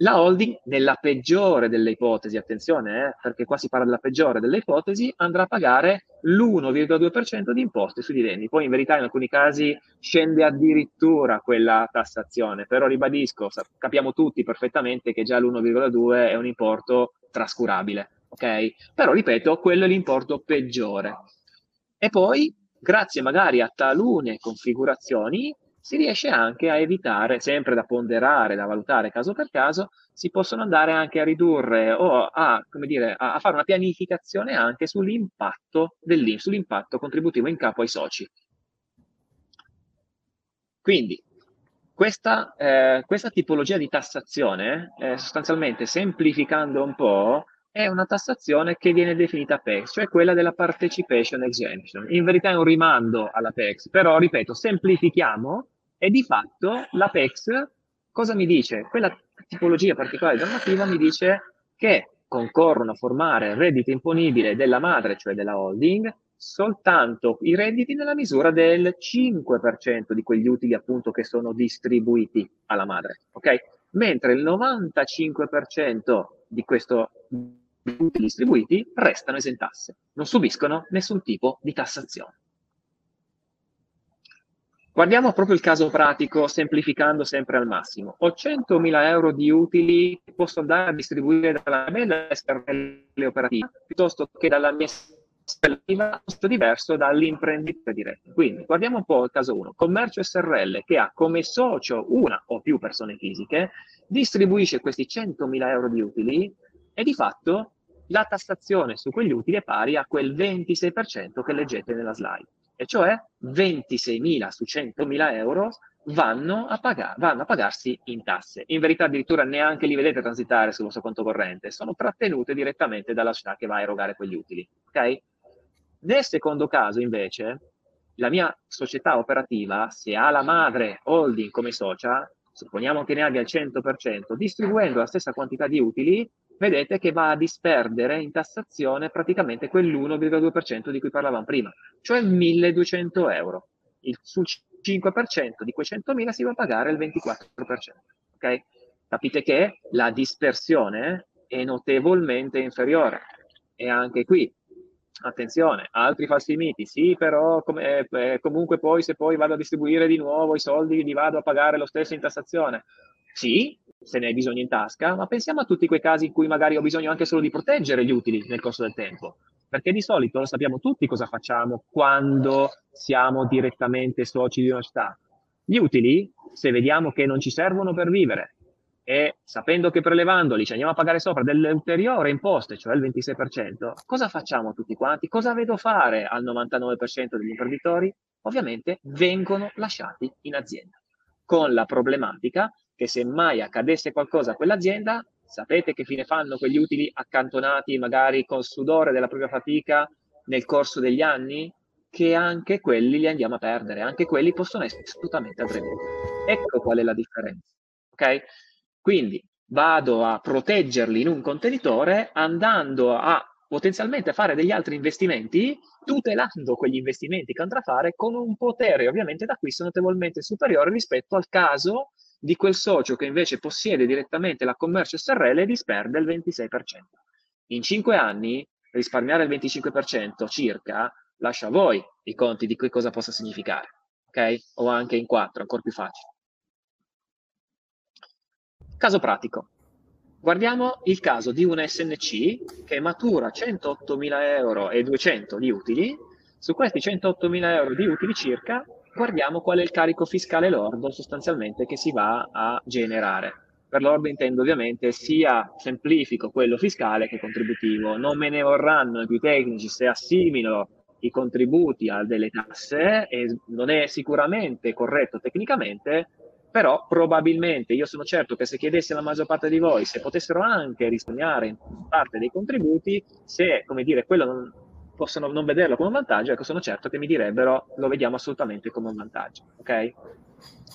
la holding, nella peggiore delle ipotesi, attenzione, eh, perché qua si parla della peggiore delle ipotesi, andrà a pagare l'1,2% di imposte sui dividendi. Poi in verità in alcuni casi scende addirittura quella tassazione, però ribadisco, capiamo tutti perfettamente che già l'1,2 è un importo trascurabile, ok? Però ripeto, quello è l'importo peggiore. E poi grazie magari a talune configurazioni si riesce anche a evitare, sempre da ponderare, da valutare caso per caso, si possono andare anche a ridurre o a, dire, a, a fare una pianificazione anche sull'impatto dell'IM, sull'impatto contributivo in capo ai soci. Quindi, questa, eh, questa tipologia di tassazione, eh, sostanzialmente semplificando un po', è una tassazione che viene definita PEX, cioè quella della participation exemption. In verità è un rimando alla PEX, però ripeto, semplifichiamo e di fatto la PEX cosa mi dice? Quella tipologia particolare normativa mi dice che concorrono a formare il reddito imponibile della madre, cioè della holding, soltanto i redditi nella misura del 5% di quegli utili appunto che sono distribuiti alla madre, ok? Mentre il 95% di questo utili distribuiti restano esentasse, non subiscono nessun tipo di tassazione. Guardiamo proprio il caso pratico, semplificando sempre al massimo. Ho 100.000 euro di utili che posso andare a distribuire dalla mia SRL operativa piuttosto che dalla mia SRL diverso dall'imprenditore diretto. Quindi guardiamo un po' il caso 1. Commercio SRL che ha come socio una o più persone fisiche, distribuisce questi 100.000 euro di utili e di fatto la tassazione su quegli utili è pari a quel 26% che leggete nella slide, e cioè 26.000 su 100.000 euro vanno a, pagar, vanno a pagarsi in tasse. In verità addirittura neanche li vedete transitare sul vostro conto corrente, sono trattenute direttamente dalla società che va a erogare quegli utili. Okay? Nel secondo caso invece, la mia società operativa, se ha la madre holding come socia, supponiamo che ne abbia il 100%, distribuendo la stessa quantità di utili, vedete che va a disperdere in tassazione praticamente quell'1,2% di cui parlavamo prima, cioè 1200 euro. Il, sul 5% di quei 100.000 si va a pagare il 24%. Okay? Capite che la dispersione è notevolmente inferiore. E anche qui, attenzione, altri falsi miti, sì, però com- eh, comunque poi se poi vado a distribuire di nuovo i soldi li vado a pagare lo stesso in tassazione. Sì, se ne hai bisogno in tasca, ma pensiamo a tutti quei casi in cui magari ho bisogno anche solo di proteggere gli utili nel corso del tempo. Perché di solito lo sappiamo tutti cosa facciamo quando siamo direttamente soci di una città. Gli utili, se vediamo che non ci servono per vivere e sapendo che prelevandoli ci andiamo a pagare sopra delle ulteriori imposte, cioè il 26%, cosa facciamo tutti quanti? Cosa vedo fare al 99% degli imprenditori? Ovviamente vengono lasciati in azienda, con la problematica che se mai accadesse qualcosa a quell'azienda, sapete che fine fanno quegli utili accantonati magari col sudore della propria fatica nel corso degli anni? Che anche quelli li andiamo a perdere, anche quelli possono essere assolutamente aggrediti. Ecco qual è la differenza. Ok? Quindi vado a proteggerli in un contenitore andando a potenzialmente fare degli altri investimenti, tutelando quegli investimenti che andrà a fare con un potere ovviamente d'acquisto notevolmente superiore rispetto al caso di quel socio che invece possiede direttamente la commercio SRL e disperde il 26%. In 5 anni risparmiare il 25% circa lascia a voi i conti di che cosa possa significare, ok? O anche in 4, ancora più facile. Caso pratico. Guardiamo il caso di un SNC che matura 108.000 euro e 200 di utili. Su questi 108.000 euro di utili circa guardiamo qual è il carico fiscale lordo sostanzialmente che si va a generare. Per lordo intendo ovviamente sia semplifico quello fiscale che contributivo. Non me ne vorranno i più tecnici se assimilo i contributi a delle tasse e non è sicuramente corretto tecnicamente, però probabilmente io sono certo che se chiedessi alla maggior parte di voi se potessero anche risparmiare in parte dei contributi, se come dire quello non, possono non vederlo come un vantaggio, ecco, sono certo che mi direbbero lo vediamo assolutamente come un vantaggio. Ok?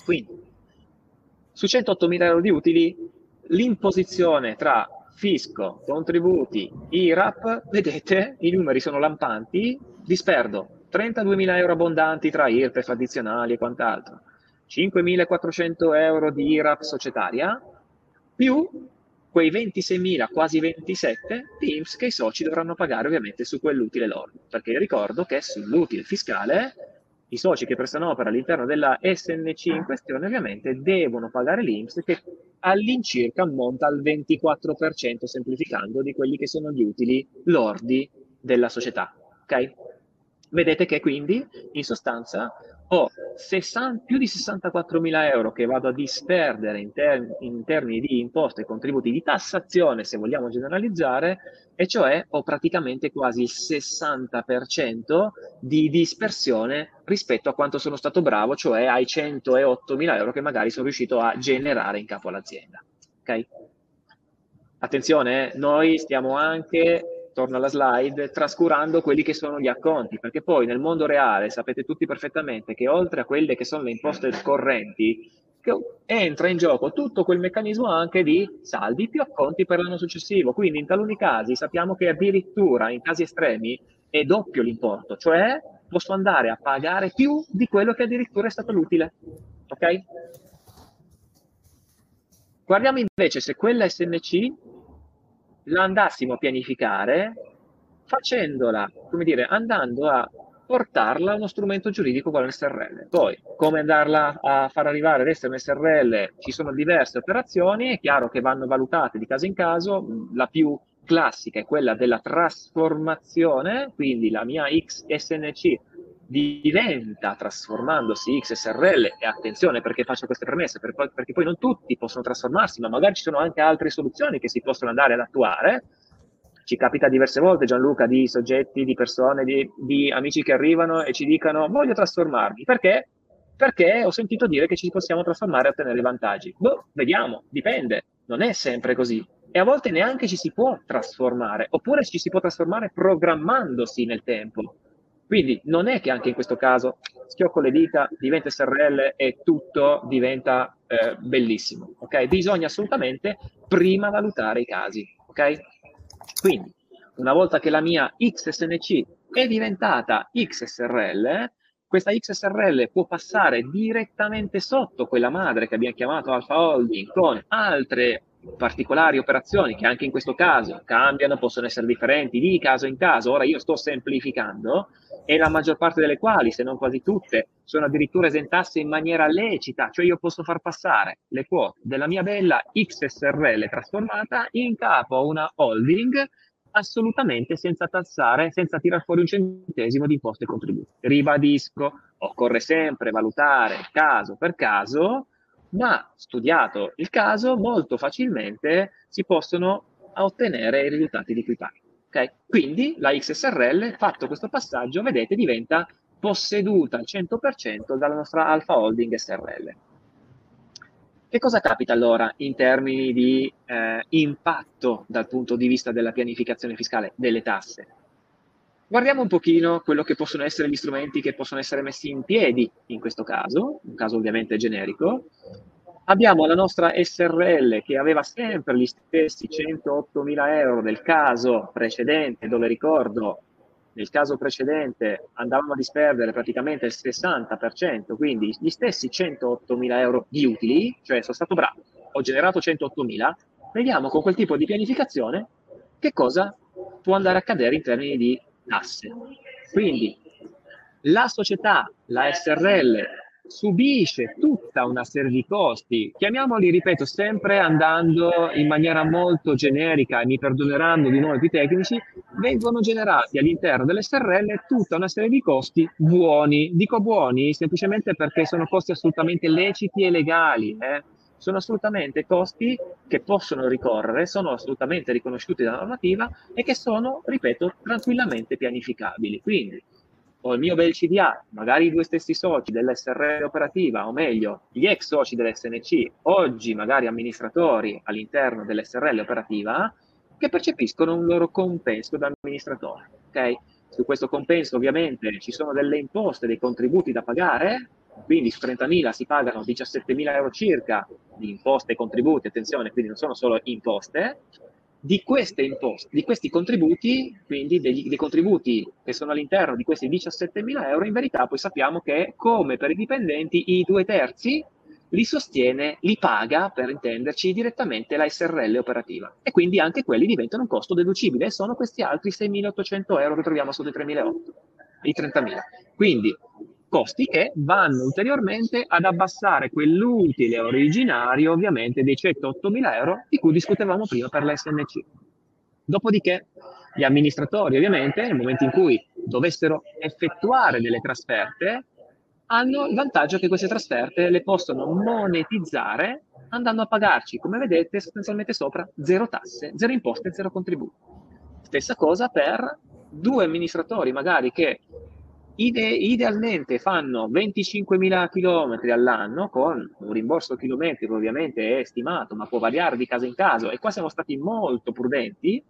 Quindi, su 108.000 euro di utili, l'imposizione tra fisco, contributi, IRAP, vedete, i numeri sono lampanti, disperdo 32.000 euro abbondanti tra IRPEF addizionali e quant'altro, 5.400 euro di IRAP societaria, più quei 26.000, quasi 27 di IMSS che i soci dovranno pagare ovviamente su quell'utile lordo, perché ricordo che sull'utile fiscale i soci che prestano opera all'interno della SNC in questione ovviamente devono pagare l'IMSS che all'incirca ammonta al 24% semplificando di quelli che sono gli utili lordi della società. Ok? Vedete che quindi in sostanza ho 60, più di 64 mila euro che vado a disperdere in, ter- in, termini di imposte e contributi di tassazione, se vogliamo generalizzare, e cioè ho praticamente quasi il 60% di dispersione rispetto a quanto sono stato bravo, cioè ai 108 mila euro che magari sono riuscito a generare in capo all'azienda. Ok? Attenzione, eh, noi stiamo anche torno alla slide, trascurando quelli che sono gli acconti, perché poi nel mondo reale sapete tutti perfettamente che oltre a quelle che sono le imposte correnti, entra in gioco tutto quel meccanismo anche di saldi più acconti per l'anno successivo. Quindi in taluni casi sappiamo che addirittura in casi estremi è doppio l'importo, cioè posso andare a pagare più di quello che addirittura è stato l'utile. Ok? Guardiamo invece se quella SNC la andassimo a pianificare facendola, come dire, andando a portarla a uno strumento giuridico quale un SRL. Poi, come andarla a far arrivare ad essere un SRL, ci sono diverse operazioni, è chiaro che vanno valutate di caso in caso, la più classica è quella della trasformazione, quindi la mia XSNC diventa trasformandosi XSRL e attenzione perché faccio queste premesse perché, perché poi non tutti possono trasformarsi ma magari ci sono anche altre soluzioni che si possono andare ad attuare ci capita diverse volte Gianluca di soggetti, di persone, di, di amici che arrivano e ci dicono voglio trasformarmi perché? Perché ho sentito dire che ci possiamo trasformare e ottenere vantaggi. Boh, vediamo, dipende, non è sempre così. E a volte neanche ci si può trasformare, oppure ci si può trasformare programmandosi nel tempo. Quindi non è che anche in questo caso schiocco le dita, diventa SRL e tutto diventa eh, bellissimo, ok? Bisogna assolutamente prima valutare i casi, ok? Quindi, una volta che la mia XSNC è diventata XSRL, questa XSRL può passare direttamente sotto quella madre che abbiamo chiamato Alpha Holding con altre particolari operazioni che anche in questo caso cambiano, possono essere differenti di caso in caso. Ora io sto semplificando e la maggior parte delle quali, se non quasi tutte, sono addirittura esentasse in maniera lecita, cioè io posso far passare le quote della mia bella XSRL trasformata in capo a una holding assolutamente senza tassare, senza tirar fuori un centesimo di imposte e contributi. Ribadisco, occorre sempre valutare caso per caso, ma studiato il caso, molto facilmente si possono ottenere i risultati di cui parlo. Okay? Quindi la XSRL, fatto questo passaggio, vedete, diventa posseduta al 100% dalla nostra Alpha Holding SRL. Che cosa capita allora in termini di eh, impatto dal punto di vista della pianificazione fiscale delle tasse? Guardiamo un pochino quello che possono essere gli strumenti che possono essere messi in piedi in questo caso, un caso ovviamente generico. Abbiamo la nostra SRL che aveva sempre gli stessi 108.000 euro del caso precedente, dove ricordo nel caso precedente andavamo a disperdere praticamente il 60%, quindi gli stessi 108.000 euro di utili, cioè sono stato bravo, ho generato 108.000, vediamo con quel tipo di pianificazione che cosa può andare a accadere in termini di tasse. Quindi la società, la SRL, subisce tutta una serie di costi, chiamiamoli, ripeto, sempre andando in maniera molto generica, e mi perdoneranno di nuovo i tecnici, vengono generati all'interno dell'SRL tutta una serie di costi buoni. Dico buoni semplicemente perché sono costi assolutamente leciti e legali. Eh? Sono assolutamente costi che possono ricorrere, sono assolutamente riconosciuti dalla normativa e che sono, ripeto, tranquillamente pianificabili. Quindi, o il mio bel CDA, magari i due stessi soci dell'SRL operativa, o meglio, gli ex soci dell'SNC, oggi magari amministratori all'interno dell'SRL operativa, che percepiscono un loro compenso da amministratore. Okay? Su questo compenso ovviamente ci sono delle imposte, dei contributi da pagare, quindi su 30.000 si pagano 17.000 euro circa di imposte e contributi, attenzione, quindi non sono solo imposte, di imposte, di questi contributi, quindi degli, dei contributi che sono all'interno di questi 17.000 euro, in verità poi sappiamo che come per i dipendenti i due terzi li sostiene, li paga, per intenderci, direttamente la SRL operativa. E quindi anche quelli diventano un costo deducibile e sono questi altri 6.800 euro che troviamo sotto i 3.800, i 30.000. Quindi costi che vanno ulteriormente ad abbassare quell'utile originario, ovviamente, dei 108.000 euro di cui discutevamo prima per l'SNC. Dopodiché, gli amministratori, ovviamente, nel momento in cui dovessero effettuare delle trasferte, hanno il vantaggio che queste trasferte le possono monetizzare andando a pagarci, come vedete, sostanzialmente sopra zero tasse, zero imposte, zero contributi. Stessa cosa per due amministratori magari che Ide- idealmente fanno 25.000 km all'anno con un rimborso chilometrico ovviamente è stimato ma può variare di caso in caso e qua siamo stati molto prudenti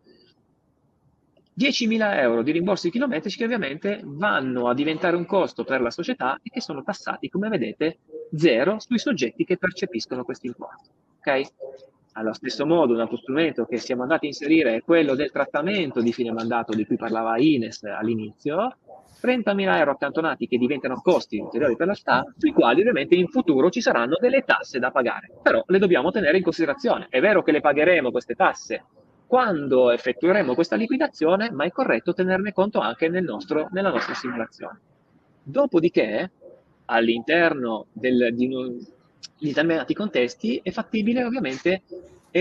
10.000 euro di rimborsi chilometrici che ovviamente vanno a diventare un costo per la società e che sono tassati come vedete zero sui soggetti che percepiscono questi imposti ok? Allo stesso modo, un altro strumento che siamo andati a inserire è quello del trattamento di fine mandato di cui parlava Ines all'inizio, 30.000 euro accantonati che diventano costi ulteriori per la STA, sui quali ovviamente in futuro ci saranno delle tasse da pagare, però le dobbiamo tenere in considerazione. È vero che le pagheremo queste tasse quando effettueremo questa liquidazione, ma è corretto tenerne conto anche nel nostro, nella nostra simulazione. Dopodiché, all'interno del, di, di determinati contesti, è fattibile ovviamente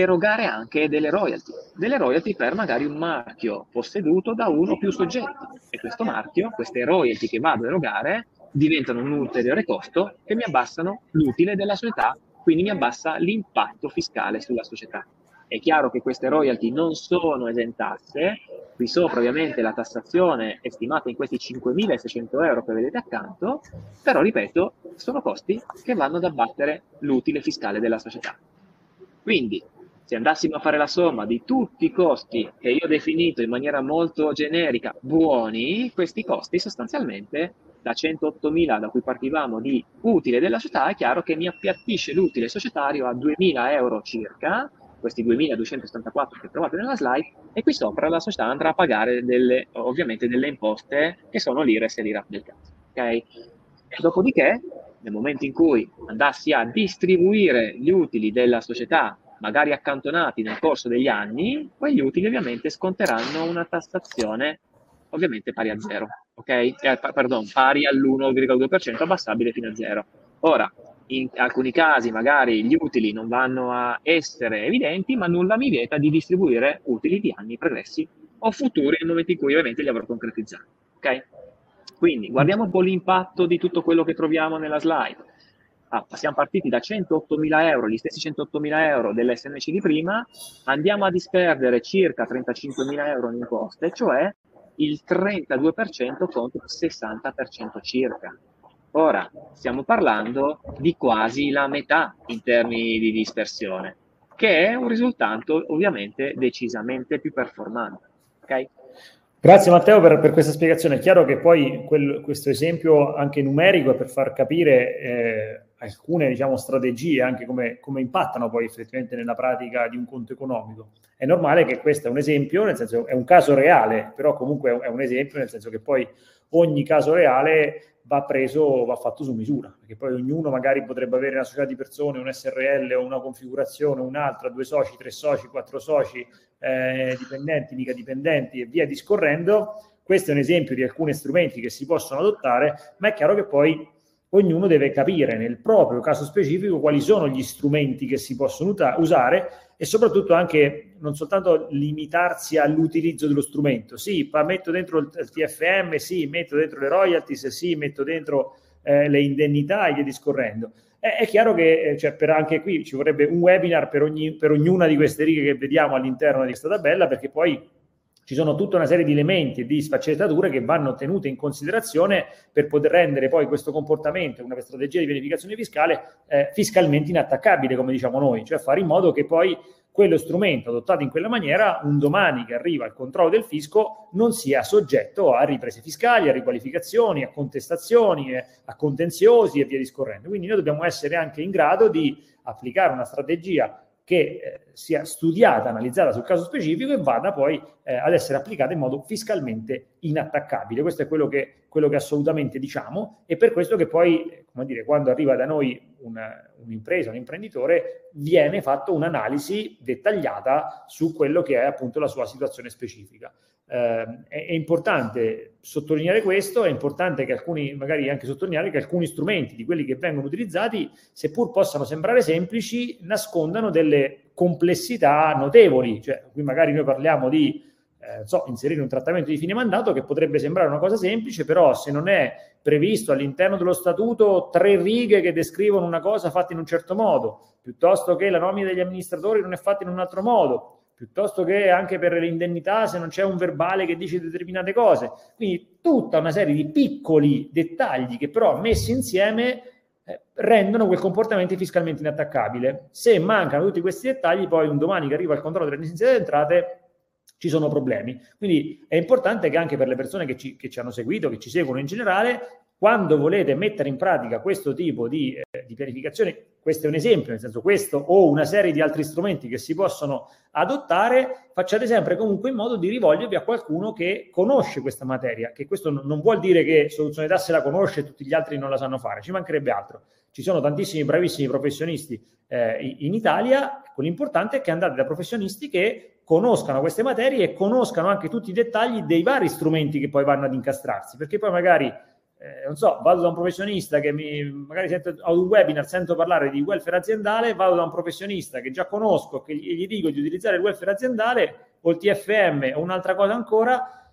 erogare anche delle royalty, delle royalty per magari un marchio posseduto da uno o più soggetti e questo marchio, queste royalty che vado a erogare diventano un ulteriore costo che mi abbassano l'utile della società, quindi mi abbassa l'impatto fiscale sulla società. È chiaro che queste royalty non sono esentasse, qui sopra ovviamente la tassazione è stimata in questi 5.600 euro che vedete accanto, però ripeto, sono costi che vanno ad abbattere l'utile fiscale della società. Quindi se andassimo a fare la somma di tutti i costi che io ho definito in maniera molto generica buoni, questi costi sostanzialmente da 108.000 da cui partivamo di utile della società, è chiaro che mi appiattisce l'utile societario a 2.000 euro circa, questi 2.274 che trovate nella slide, e qui sopra la società andrà a pagare delle, ovviamente delle imposte che sono l'IRES e l'IRAP del caso. Okay? Dopodiché, nel momento in cui andassi a distribuire gli utili della società, magari accantonati nel corso degli anni, quegli utili ovviamente sconteranno una tassazione ovviamente pari a zero, ok? Eh, pardon, pari all'1,2% abbassabile fino a zero. Ora, in alcuni casi magari gli utili non vanno a essere evidenti, ma nulla mi vieta di distribuire utili di anni pregressi o futuri nel momento in cui ovviamente li avrò concretizzati. Ok? Quindi guardiamo un po' l'impatto di tutto quello che troviamo nella slide. Ah, siamo partiti da 108.000 euro, gli stessi 108.000 euro dell'SNC di prima, andiamo a disperdere circa 35.000 euro in imposte, cioè il 32% contro il 60% circa. Ora, stiamo parlando di quasi la metà in termini di dispersione, che è un risultato ovviamente decisamente più performante. Okay? Grazie Matteo per, per, questa spiegazione. È chiaro che poi quel, questo esempio anche numerico è per far capire eh, alcune diciamo, strategie, anche come, come, impattano poi effettivamente nella pratica di un conto economico. È normale che questo è un esempio, nel senso è un caso reale, però comunque è un esempio, nel senso che poi ogni caso reale va preso, va fatto su misura, perché poi ognuno magari potrebbe avere una società di persone, un SRL o una configurazione, un'altra, due soci, tre soci, quattro soci, eh, dipendenti, mica dipendenti e via discorrendo. Questo è un esempio di alcuni strumenti che si possono adottare, ma è chiaro che poi ognuno deve capire nel proprio caso specifico quali sono gli strumenti che si possono usare e soprattutto anche non soltanto limitarsi all'utilizzo dello strumento. Sì, metto dentro il TFM, sì, metto dentro le royalties, sì, metto dentro eh, le indennità e via discorrendo. È, è chiaro che eh, cioè, per anche qui ci vorrebbe un webinar per, ogni, per ognuna di queste righe che vediamo all'interno di questa tabella, perché poi ci sono tutta una serie di elementi e di sfaccettature che vanno tenute in considerazione per poter rendere poi questo comportamento, una strategia di pianificazione fiscale, eh, fiscalmente inattaccabile, come diciamo noi, cioè fare in modo che poi quello strumento adottato in quella maniera, un domani che arriva al controllo del fisco, non sia soggetto a riprese fiscali, a riqualificazioni, a contestazioni, eh, a contenziosi e via discorrendo. Quindi noi dobbiamo essere anche in grado di applicare una strategia che eh, sia studiata, analizzata sul caso specifico e vada poi eh, ad essere applicata in modo fiscalmente inattaccabile. Questo è quello che, quello che assolutamente diciamo e per questo che poi, come dire, quando arriva da noi una, un'impresa, un imprenditore, viene fatta un'analisi dettagliata su quello che è appunto la sua situazione specifica. Eh, è, è, importante sottolineare questo, è importante che alcuni, magari anche sottolineare che alcuni strumenti di quelli che vengono utilizzati, seppur possano sembrare semplici, nascondano delle complessità notevoli. Cioè, qui magari noi parliamo di eh, so, inserire un trattamento di fine mandato che potrebbe sembrare una cosa semplice, però se non è previsto all'interno dello statuto tre righe che descrivono una cosa fatta in un certo modo, piuttosto che la nomina degli amministratori non è fatta in un altro modo, piuttosto che anche per le indennità se non c'è un verbale che dice determinate cose. Quindi tutta una serie di piccoli dettagli che però messi insieme eh, rendono quel comportamento fiscalmente inattaccabile. Se mancano tutti questi dettagli, poi un domani che arriva il controllo delle licenze di entrate ci sono problemi. Quindi è importante che anche per le persone che ci, che ci hanno seguito, che ci seguono in generale, quando volete mettere in pratica questo tipo di, eh, di, pianificazione, questo è un esempio, nel senso questo o una serie di altri strumenti che si possono adottare, facciate sempre comunque in modo di rivolgervi a qualcuno che conosce questa materia, che questo non vuol dire che Soluzione Tasse la conosce e tutti gli altri non la sanno fare, ci mancherebbe altro. Ci sono tantissimi bravissimi professionisti eh, in Italia, l'importante è che andate da professionisti che conoscano queste materie e conoscano anche tutti i dettagli dei vari strumenti che poi vanno ad incastrarsi, perché poi magari eh, non so, vado da un professionista che mi magari sento ad un webinar, sento parlare di welfare aziendale, vado da un professionista che già conosco, che gli, gli dico di utilizzare il welfare aziendale o il TFM o un'altra cosa ancora,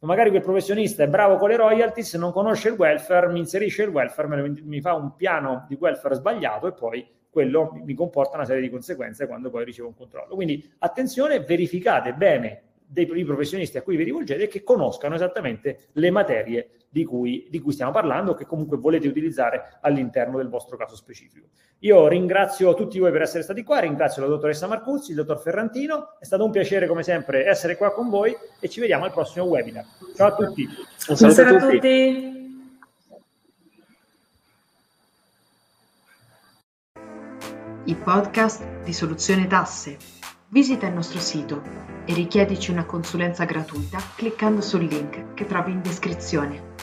magari quel professionista è bravo con le royalties, non conosce il welfare, mi inserisce il welfare, mi fa un piano di welfare sbagliato e poi quello mi comporta una serie di conseguenze quando poi ricevo un controllo. Quindi attenzione, verificate bene dei professionisti a cui vi rivolgete che conoscano esattamente le materie di cui, di cui stiamo parlando, che comunque volete utilizzare all'interno del vostro caso specifico. Io ringrazio tutti voi per essere stati qua, ringrazio la dottoressa Marcuzzi, il dottor Ferrantino, è stato un piacere come sempre essere qua con voi e ci vediamo al prossimo webinar. Ciao a tutti. Un saluto, a tutti. I podcast di Soluzione Tasse. Visita il nostro sito e richiedici una consulenza gratuita cliccando sul link che trovi in descrizione.